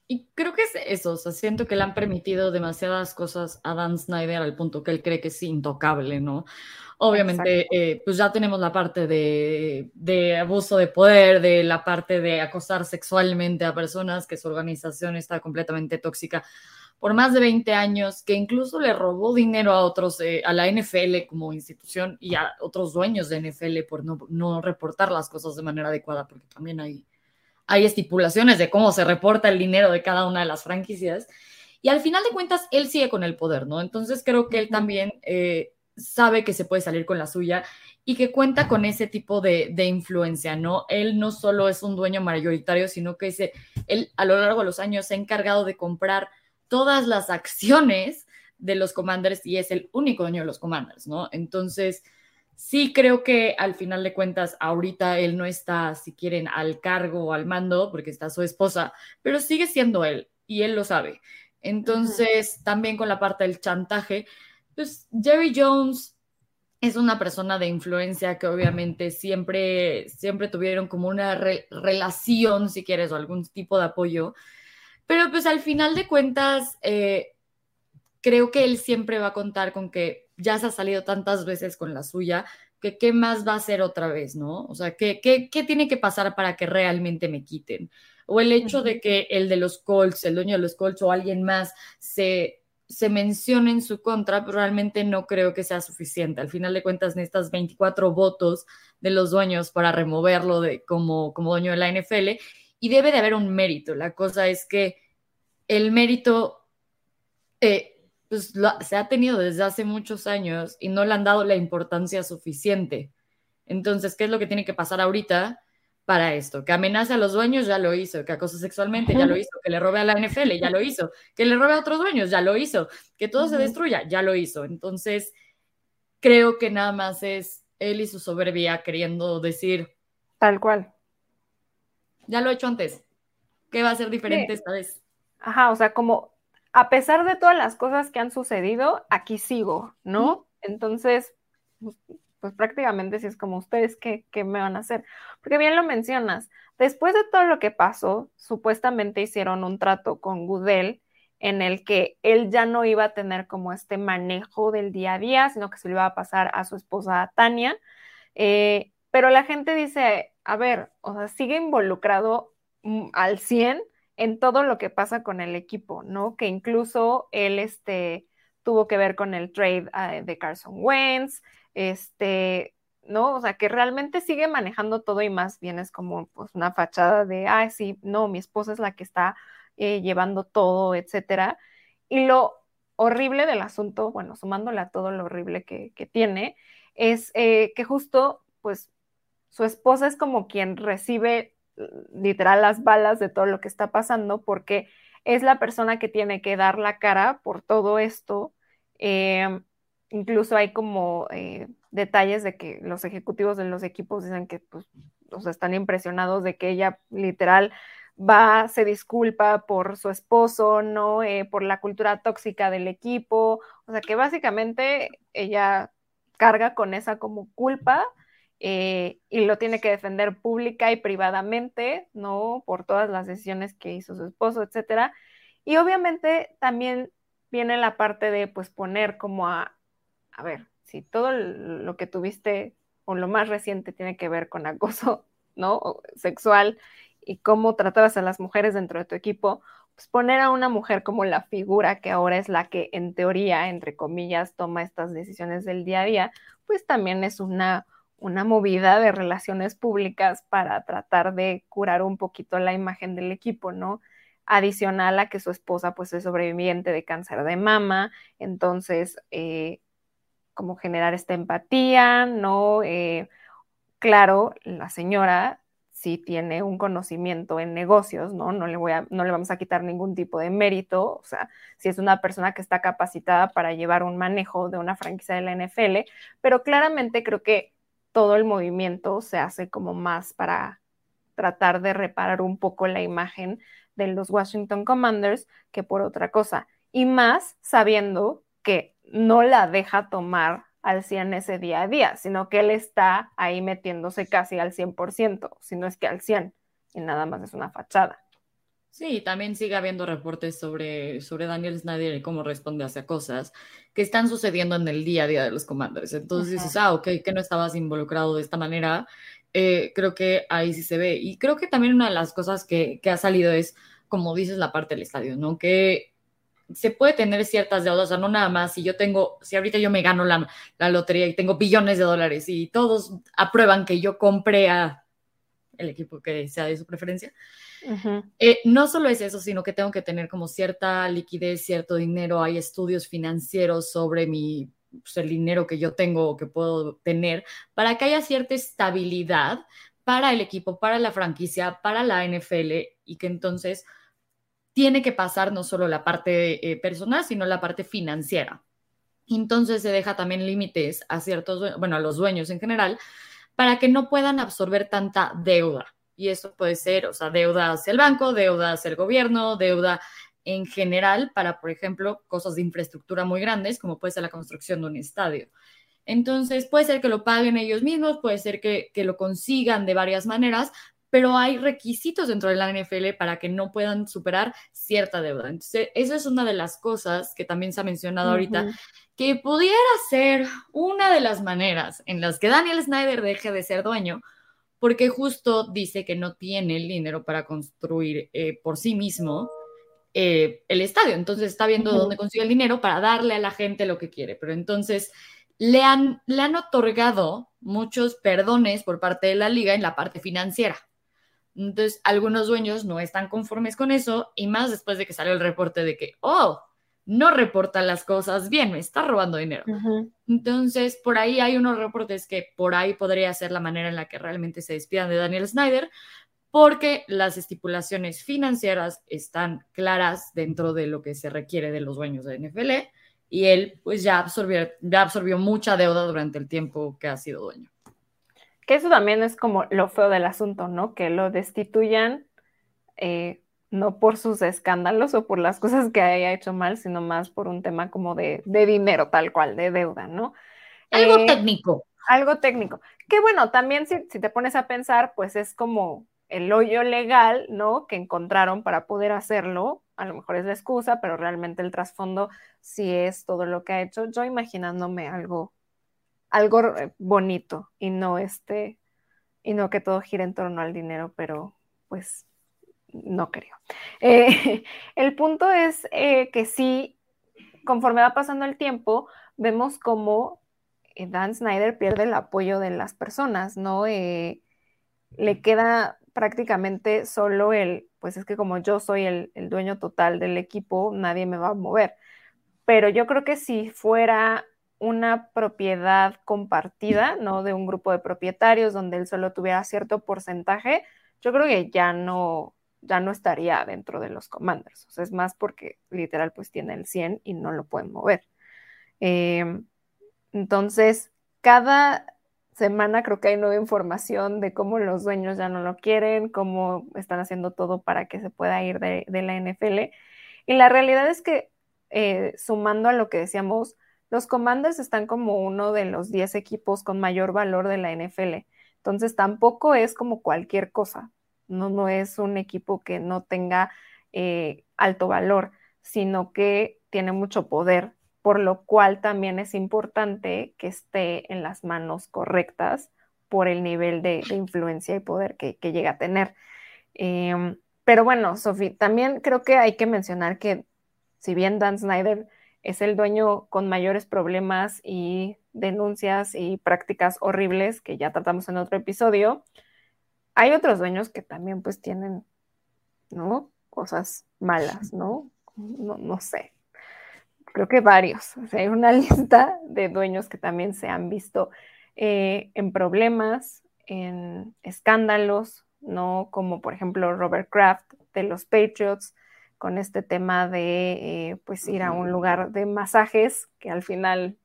Y creo que es eso, o sea, siento que le han permitido demasiadas cosas a Dan Snyder al punto que él cree que es intocable, ¿no? Obviamente, eh, pues ya tenemos la parte de, de, abuso de poder, de la parte de acosar sexualmente a personas, que su organización está completamente tóxica por más de 20 años, que incluso le robó dinero a otros, eh, a la NFL como institución y a otros dueños de NFL por no, no, reportar las cosas de manera adecuada, porque también hay, hay estipulaciones de cómo se reporta el dinero de cada una de las franquicias. Y al final de cuentas, él sigue con el poder, ¿no? Entonces creo que él también... Eh, sabe que se puede salir con la suya y que cuenta con ese tipo de, influencia, ¿no? Él no solo es un dueño mayoritario, sino que ese, él a lo largo de los años se ha encargado de comprar todas las acciones de los commanders y es el único dueño de los commanders, ¿no? Entonces, sí creo que al final de cuentas, ahorita él no está, si quieren, al cargo o al mando, porque está su esposa, pero sigue siendo él y él lo sabe. Entonces, también con la parte del chantaje, pues Jerry Jones es una persona de influencia que obviamente siempre, siempre tuvieron como una relación, si quieres, o algún tipo de apoyo. Pero pues al final de cuentas, eh, creo que él siempre va a contar con que ya se ha salido tantas veces con la suya, que qué más va a hacer otra vez, ¿no? O sea, ¿qué, qué, qué tiene que pasar para que realmente me quiten? O el hecho de que el de los Colts, el dueño de los Colts o alguien más se se menciona en su contra, pero realmente no creo que sea suficiente. Al final de cuentas, necesitas 24 votos de los dueños para removerlo de, como, como dueño de la NFL y debe de haber un mérito. La cosa es que el mérito eh, pues, se ha tenido desde hace muchos años y no le han dado la importancia suficiente. Entonces, ¿qué es lo que tiene que pasar ahorita? para esto. Que amenace a los dueños, ya lo hizo. Que acose sexualmente, ya lo hizo. Que le robe a la NFL, ya lo hizo. Que le robe a otros dueños, ya lo hizo. Que todo se destruya, ya lo hizo. Entonces, creo que nada más es él y su soberbia queriendo decir. Tal cual. Ya lo he hecho antes. ¿Qué va a ser diferente esta vez? Ajá, o sea, como a pesar de todas las cosas que han sucedido, aquí sigo, ¿no? Entonces, pues prácticamente si es como ustedes, ¿qué, ¿qué, me van a hacer? Porque bien lo mencionas, después de todo lo que pasó, supuestamente hicieron un trato con Goodell en el que él ya no iba a tener como este manejo del día a día, sino que se lo iba a pasar a su esposa Tania. Eh, pero la gente dice, a ver, o sea, sigue involucrado mm, al 100 en todo lo que pasa con el equipo, ¿no? Que incluso él este, tuvo que ver con el trade uh, de Carson Wentz, este, ¿no? O sea, que realmente sigue manejando todo y más bien es como pues, una fachada de, ay, sí, no, mi esposa es la que está eh, llevando todo, etcétera. Y lo horrible del asunto, bueno, sumándole a todo lo horrible que, que tiene, es eh, que justo, pues, su esposa es como quien recibe literal las balas de todo lo que está pasando porque es la persona que tiene que dar la cara por todo esto. Em, incluso hay como eh, detalles de que los ejecutivos de los equipos dicen que pues, están impresionados de que ella literal va, se disculpa por su esposo, ¿no? Eh, por la cultura tóxica del equipo, o sea que básicamente ella carga con esa como culpa eh, y lo tiene que defender pública y privadamente, ¿no? Por todas las decisiones que hizo su esposo, etcétera. Y obviamente también viene la parte de, pues, poner como a, a ver, si todo lo que tuviste o lo más reciente tiene que ver con acoso, ¿no? sexual y cómo tratabas a las mujeres dentro de tu equipo, pues poner a una mujer como la figura que ahora es la que en teoría, entre comillas, toma estas decisiones del día a día, pues también es una una movida de relaciones públicas para tratar de curar un poquito la imagen del equipo, ¿no? Adicional a que su esposa pues es sobreviviente de cáncer de mama, entonces eh, como generar esta empatía, ¿no? Eh, claro, la señora sí tiene un conocimiento en negocios, ¿no? No le, voy a, no le vamos a quitar ningún tipo de mérito, o sea, si es una persona que está capacitada para llevar un manejo de una franquicia de la NFL, pero claramente creo que todo el movimiento se hace como más para tratar de reparar un poco la imagen de los Washington Commanders que por otra cosa. Y más sabiendo que no la deja tomar al 100 ese día a día, sino que él está ahí metiéndose casi al 100%, si no es que al 100, y nada más es una fachada. Sí, también sigue habiendo reportes sobre, sobre Daniel Snyder y cómo responde hacia cosas que están sucediendo en el día a día de los commanders. Entonces dices, ah, ok, que no estabas involucrado de esta manera. Eh, creo que ahí sí se ve. Y creo que también una de las cosas que, que ha salido es, como dices, la parte del estadio, ¿no? Que se puede tener ciertas deudas, o sea, no nada más, si yo tengo, si ahorita yo me gano la, la, lotería y tengo billones de dólares y todos aprueban que yo compre a el equipo que sea de su preferencia, eh, no solo es eso, sino que tengo que tener como cierta liquidez, cierto dinero, hay estudios financieros sobre mi, pues, el dinero que yo tengo o que puedo tener, para que haya cierta estabilidad para el equipo, para la franquicia, para la NFL y que entonces tiene que pasar no solo la parte eh, personal, sino la parte financiera. Entonces se deja también límites a ciertos, bueno, a los dueños en general, para que no puedan absorber tanta deuda. Y eso puede ser, o sea, deuda hacia el banco, deuda hacia el gobierno, deuda en general para, por ejemplo, cosas de infraestructura muy grandes, como puede ser la construcción de un estadio. Entonces, puede ser que lo paguen ellos mismos, puede ser que, lo consigan de varias maneras, pero hay requisitos dentro de la NFL para que no puedan superar cierta deuda. Entonces, esa es una de las cosas que también se ha mencionado ahorita, que pudiera ser una de las maneras en las que Daniel Snyder deje de ser dueño, porque justo dice que no tiene el dinero para construir eh, por sí mismo eh, el estadio. Entonces está viendo dónde consigue el dinero para darle a la gente lo que quiere. Pero entonces le han, le han otorgado muchos perdones por parte de la liga en la parte financiera. Entonces, algunos dueños no están conformes con eso y más después de que salió el reporte de que, oh, no reporta las cosas bien, me está robando dinero. Entonces, por ahí hay unos reportes que por ahí podría ser la manera en la que realmente se despidan de Daniel Snyder, porque las estipulaciones financieras están claras dentro de lo que se requiere de los dueños de NFL y él pues ya absorbió, ya absorbió mucha deuda durante el tiempo que ha sido dueño. Que eso también es como lo feo del asunto, ¿no? Que lo destituyan eh, no por sus escándalos o por las cosas que haya hecho mal, sino más por un tema como de, dinero tal cual, de deuda, ¿no? Algo eh, técnico. Algo técnico. Que bueno, también si, te pones a pensar, pues es como el hoyo legal, ¿no? Que encontraron para poder hacerlo. A lo mejor es la excusa, pero realmente el trasfondo sí es todo lo que ha hecho. Yo imaginándome algo, algo eh, bonito y no este, y no que todo gire en torno al dinero, pero pues no creo. Eh, el punto es eh, que sí, conforme va pasando el tiempo, vemos cómo eh, Dan Snyder pierde el apoyo de las personas, ¿no? le queda prácticamente solo el, pues es que como yo soy el, el, dueño total del equipo, nadie me va a mover. Pero yo creo que si fuera una propiedad compartida, ¿no? De un grupo de propietarios donde él solo tuviera cierto porcentaje, yo creo que ya no, ya no estaría dentro de los commanders. O sea, es más porque literal pues tiene el 100 y no lo pueden mover. Em, entonces, cada semana creo que hay nueva información de cómo los dueños ya no lo quieren, cómo están haciendo todo para que se pueda ir de, la NFL. Y la realidad es que, eh, sumando a lo que decíamos, los Commanders están como uno de los 10 equipos con mayor valor de la NFL. Entonces tampoco es como cualquier cosa. No, no es un equipo que no tenga eh, alto valor, sino que tiene mucho poder por lo cual también es importante que esté en las manos correctas por el nivel de, influencia y poder que, llega a tener. Em, pero bueno, Sofi, también creo que hay que mencionar que si bien Dan Snyder es el dueño con mayores problemas y denuncias y prácticas horribles que ya tratamos en otro episodio, hay otros dueños que también pues tienen, ¿no? Cosas malas, ¿no? No, no sé creo que varios. hay una lista de dueños que también se han visto eh, en problemas, en escándalos, ¿no? Como por ejemplo Robert Kraft de los Patriots, con este tema de eh, pues ir a un lugar de masajes, que al final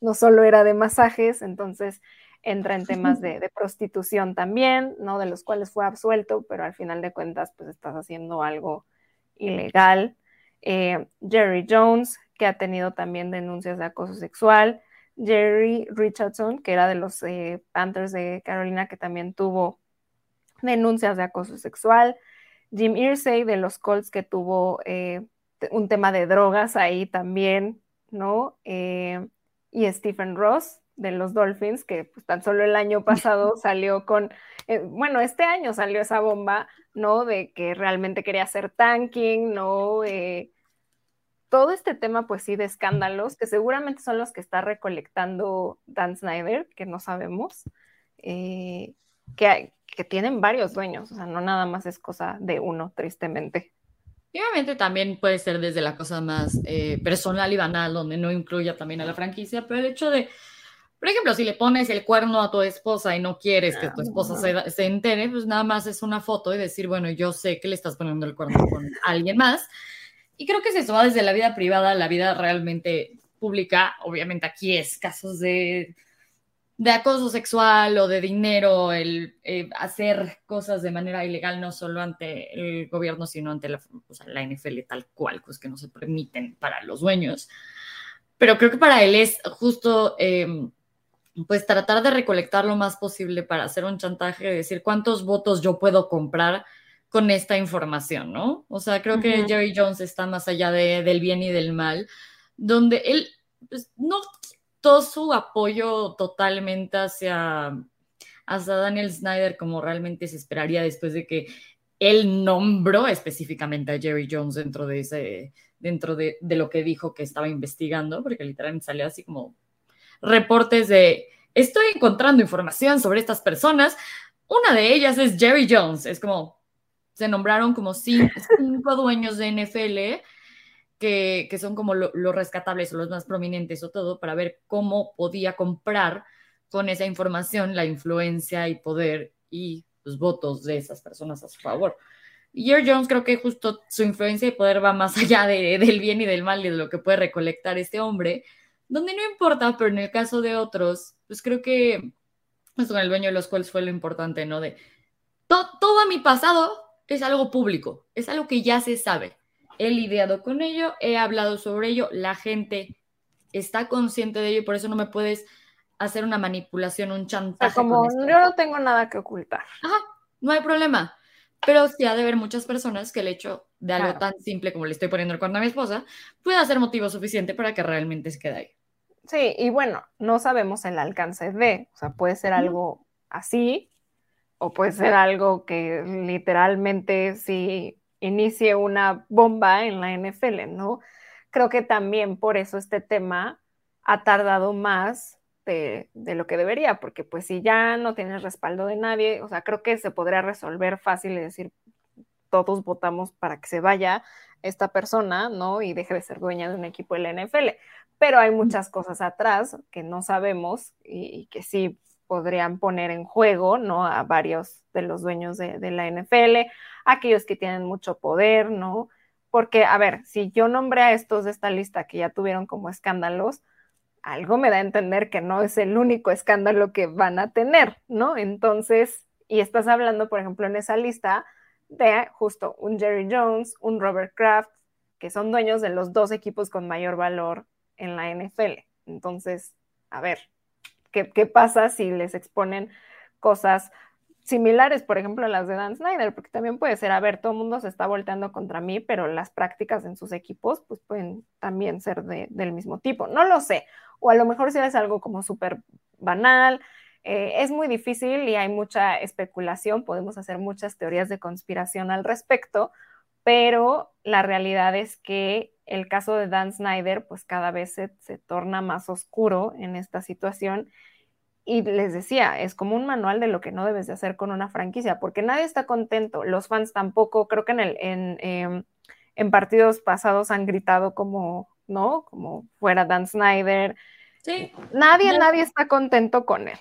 no solo era de masajes, entonces entra en temas de, de, prostitución también, ¿no? De los cuales fue absuelto, pero al final de cuentas, pues estás haciendo algo ilegal. Eh, Jerry Jones, que ha tenido también denuncias de acoso sexual. Jerry Richardson, que era de los eh, Panthers de Carolina, que también tuvo denuncias de acoso sexual. Jim Irsay de los Colts, que tuvo eh, un tema de drogas ahí también, ¿no? y Stephen Ross de los Dolphins, que pues, tan solo el año pasado salió con, bueno, este año salió esa bomba, ¿no? De que realmente quería hacer tanking, ¿no? todo este tema, pues sí, de escándalos, que seguramente son los que está recolectando Dan Snyder, que no sabemos, eh, que, que tienen varios dueños, o sea, no nada más es cosa de uno, tristemente. Y obviamente también puede ser desde la cosa más eh, personal y banal, donde no incluya también a la franquicia, pero el hecho de, por ejemplo, si le pones el cuerno a tu esposa y no quieres que tu esposa se, se, entere, pues nada más es una foto y decir, bueno, yo sé que le estás poniendo el cuerno con alguien más, y creo que es eso, va desde la vida privada a la vida realmente pública. Obviamente aquí es casos de, de acoso sexual o de dinero, el eh, hacer cosas de manera ilegal, no solo ante el gobierno, sino ante la, la NFL tal cual, pues que no se permiten para los dueños. Pero creo que para él es justo, em, pues tratar de recolectar lo más posible para hacer un chantaje, decir cuántos votos yo puedo comprar con esta información, ¿no? O sea, creo que Jerry Jones está más allá de, del bien y del mal, donde él pues, no quitó su apoyo totalmente hacia, hacia Daniel Snyder como realmente se esperaría después de que él nombró específicamente a Jerry Jones dentro de ese dentro de, de lo que dijo que estaba investigando, porque literalmente salió así como reportes de estoy encontrando información sobre estas personas. Una de ellas es Jerry Jones. Es como, se nombraron como cinco, dueños de NFL que, son como los rescatables o los más prominentes o todo para ver cómo podía comprar con esa información la influencia y poder y los votos de esas personas a su favor. Jerry Jones creo que justo su influencia y poder va más allá del bien y del mal y de lo que puede recolectar este hombre, donde no importa, pero en el caso de otros, pues creo que pues con el dueño de los cuales fue lo importante, ¿no? De todo mi pasado es algo público, es algo que ya se sabe. He lidiado con ello, he hablado sobre ello, la gente está consciente de ello y por eso no me puedes hacer una manipulación, un chantaje. como yo no tengo nada que ocultar. Ajá, no hay problema. Pero sí ha de haber muchas personas que el hecho de algo tan simple como le estoy poniendo el cuerno a mi esposa pueda ser motivo suficiente para que realmente se quede ahí. Sí, y bueno, no sabemos el alcance de, o sea, puede ser algo así, o puede ser algo que literalmente sí inicie una bomba en la NFL, ¿no? Creo que también por eso este tema ha tardado más de, lo que debería, porque pues si ya no tienes respaldo de nadie, o sea, creo que se podría resolver fácil y decir, todos votamos para que se vaya, esta persona, ¿no? Y deje de ser dueña de un equipo de la NFL. Pero hay muchas cosas atrás que no sabemos y, que sí podrían poner en juego, ¿no? A varios de los dueños de, de la NFL, aquellos que tienen mucho poder, ¿no? Porque, a ver, si yo nombré a estos de esta lista que ya tuvieron como escándalos, algo me da a entender que no es el único escándalo que van a tener, ¿no? Entonces, y estás hablando, por ejemplo, en esa lista de justo un Jerry Jones, un Robert Kraft, que son dueños de los dos equipos con mayor valor en la NFL. Entonces, a ver, ¿qué, pasa si les exponen cosas similares, por ejemplo, a las de Dan Snyder, porque también puede ser, a ver, todo el mundo se está volteando contra mí, pero las prácticas en sus equipos, pues pueden también ser del mismo tipo. No lo sé, o a lo mejor si es algo como súper banal, eh, es muy difícil y hay mucha especulación, podemos hacer muchas teorías de conspiración al respecto, pero la realidad es que el caso de Dan Snyder, pues cada vez se, se torna más oscuro en esta situación y les decía, es como un manual de lo que no debes de hacer con una franquicia, porque nadie está contento, los fans tampoco, creo que en, el, en, em, en partidos pasados han gritado como, ¿no? Como fuera Dan Snyder. Sí. Nadie, nadie está contento con él.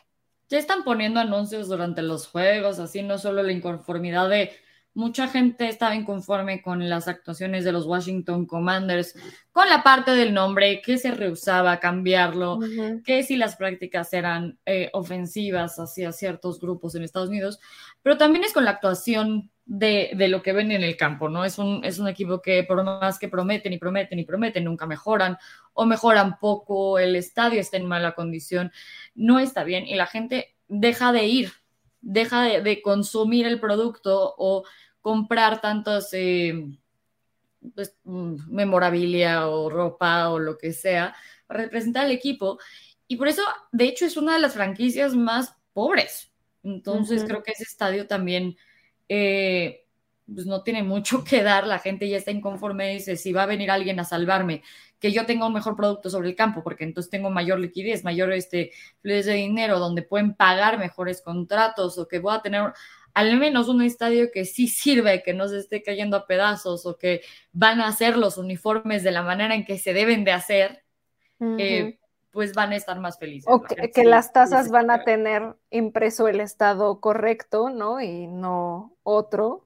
Ya están poniendo anuncios durante los juegos, así no solo la inconformidad de mucha gente estaba inconforme con las actuaciones de los Washington Commanders, con la parte del nombre, que se rehusaba a cambiarlo, que si las prácticas eran eh, ofensivas hacia ciertos grupos en Estados Unidos, pero también es con la actuación de, lo que ven en el campo, ¿no? Es un, es un equipo que por más que prometen y prometen y prometen, nunca mejoran o mejoran poco, el estadio está en mala condición, no está bien y la gente deja de ir, deja de, de consumir el producto o comprar tantos eh, pues, memorabilia o ropa o lo que sea para representar al equipo. Y por eso, de hecho, es una de las franquicias más pobres. Entonces, creo que ese estadio también eh, pues no tiene mucho que dar. La gente ya está inconforme. Dice, si va a venir alguien a salvarme, que yo tenga un mejor producto sobre el campo, porque entonces tengo mayor liquidez, mayor este, fluidez de dinero, donde pueden pagar mejores contratos o que voy a tener al menos un estadio que sí sirve, que no se esté cayendo a pedazos o que van a hacer los uniformes de la manera en que se deben de hacer, eh, pues van a estar más felices. O que, las tasas van a tener impreso el estado correcto, ¿no? Y no otro.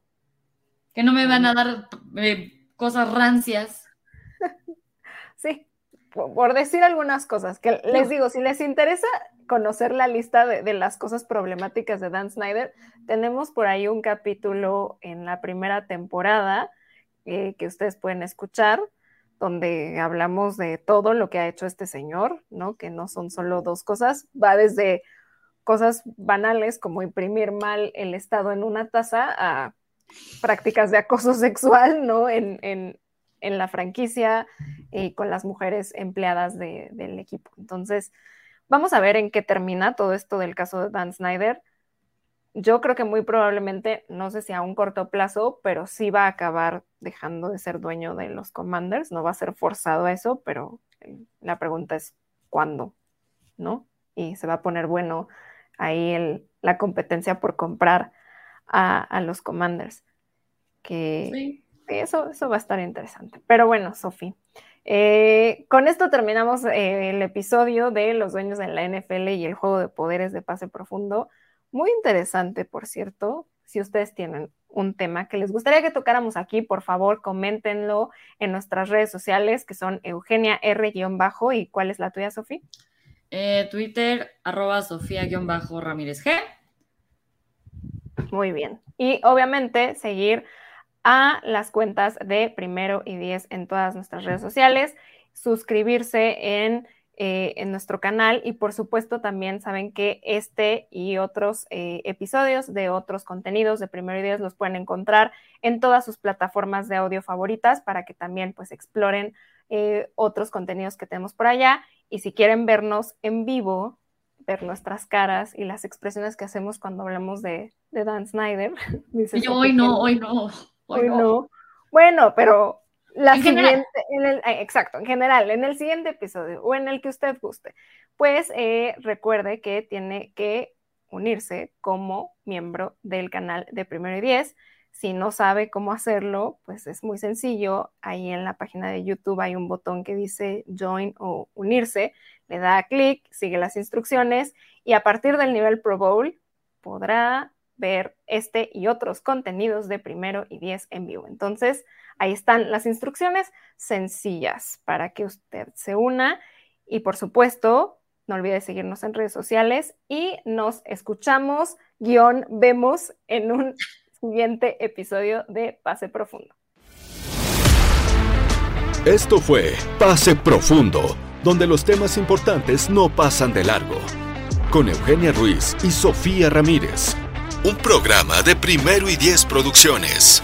Que no me van a dar eh, cosas rancias. sí, por, decir algunas cosas, que les digo, si les interesa conocer la lista de, las cosas problemáticas de Dan Snyder, tenemos por ahí un capítulo en la primera temporada eh, que ustedes pueden escuchar, donde hablamos de todo lo que ha hecho este señor, ¿no? Que no son solo dos cosas, va desde cosas banales como imprimir mal el estado en una taza a prácticas de acoso sexual, ¿no? En, la franquicia y con las mujeres empleadas del equipo. Entonces, Vamos a ver en qué termina todo esto del caso de Dan Snyder. Yo creo que muy probablemente, no sé si a un corto plazo, pero sí va a acabar dejando de ser dueño de los Commanders. No va a ser forzado a eso, pero eh, la pregunta es cuándo, ¿no? Y se va a poner bueno ahí la competencia por comprar a, los Commanders. Que sí. eso, eso va a estar interesante. Pero bueno, Sofi, eh, con esto terminamos eh, el episodio de los dueños de la NFL y el juego de poderes de pase profundo. Muy interesante, por cierto. Si ustedes tienen un tema que les gustaría que tocáramos aquí, por favor, coméntenlo en nuestras redes sociales, que son Eugenia R-bajo. ¿Y cuál es la tuya, Sofía? Eh, Twitter, arroba Sofía-Ramírez G. Muy bien. Y obviamente seguir a las cuentas de Primero y Diez en todas nuestras redes sociales, suscribirse en, eh, en nuestro canal y por supuesto también saben que este y otros eh, episodios de otros contenidos de Primero y Diez los pueden encontrar en todas sus plataformas de audio favoritas para que también pues exploren eh, otros contenidos que tenemos por allá y si quieren vernos en vivo, ver nuestras caras y las expresiones que hacemos cuando hablamos de, de Dan Snyder. Yo hoy no, hoy no. Bueno, pero la siguiente, eh, exacto, en general, en el siguiente episodio o en el que usted guste, pues eh, recuerde que tiene que unirse como miembro del canal de Primero y Diez. Si no sabe cómo hacerlo, pues es muy sencillo. Ahí en la página de YouTube hay un botón que dice Join o Unirse. Le da clic, sigue las instrucciones y a partir del nivel Pro Bowl podrá ver este y otros contenidos de primero y diez en vivo. Entonces, ahí están las instrucciones sencillas para que usted se una y por supuesto, no olvide seguirnos en redes sociales y nos escuchamos, guion, vemos en un siguiente episodio de Pase Profundo. Esto fue Pase Profundo, donde los temas importantes no pasan de largo, con Eugenia Ruiz y Sofía Ramírez. Un programa de primero y diez producciones.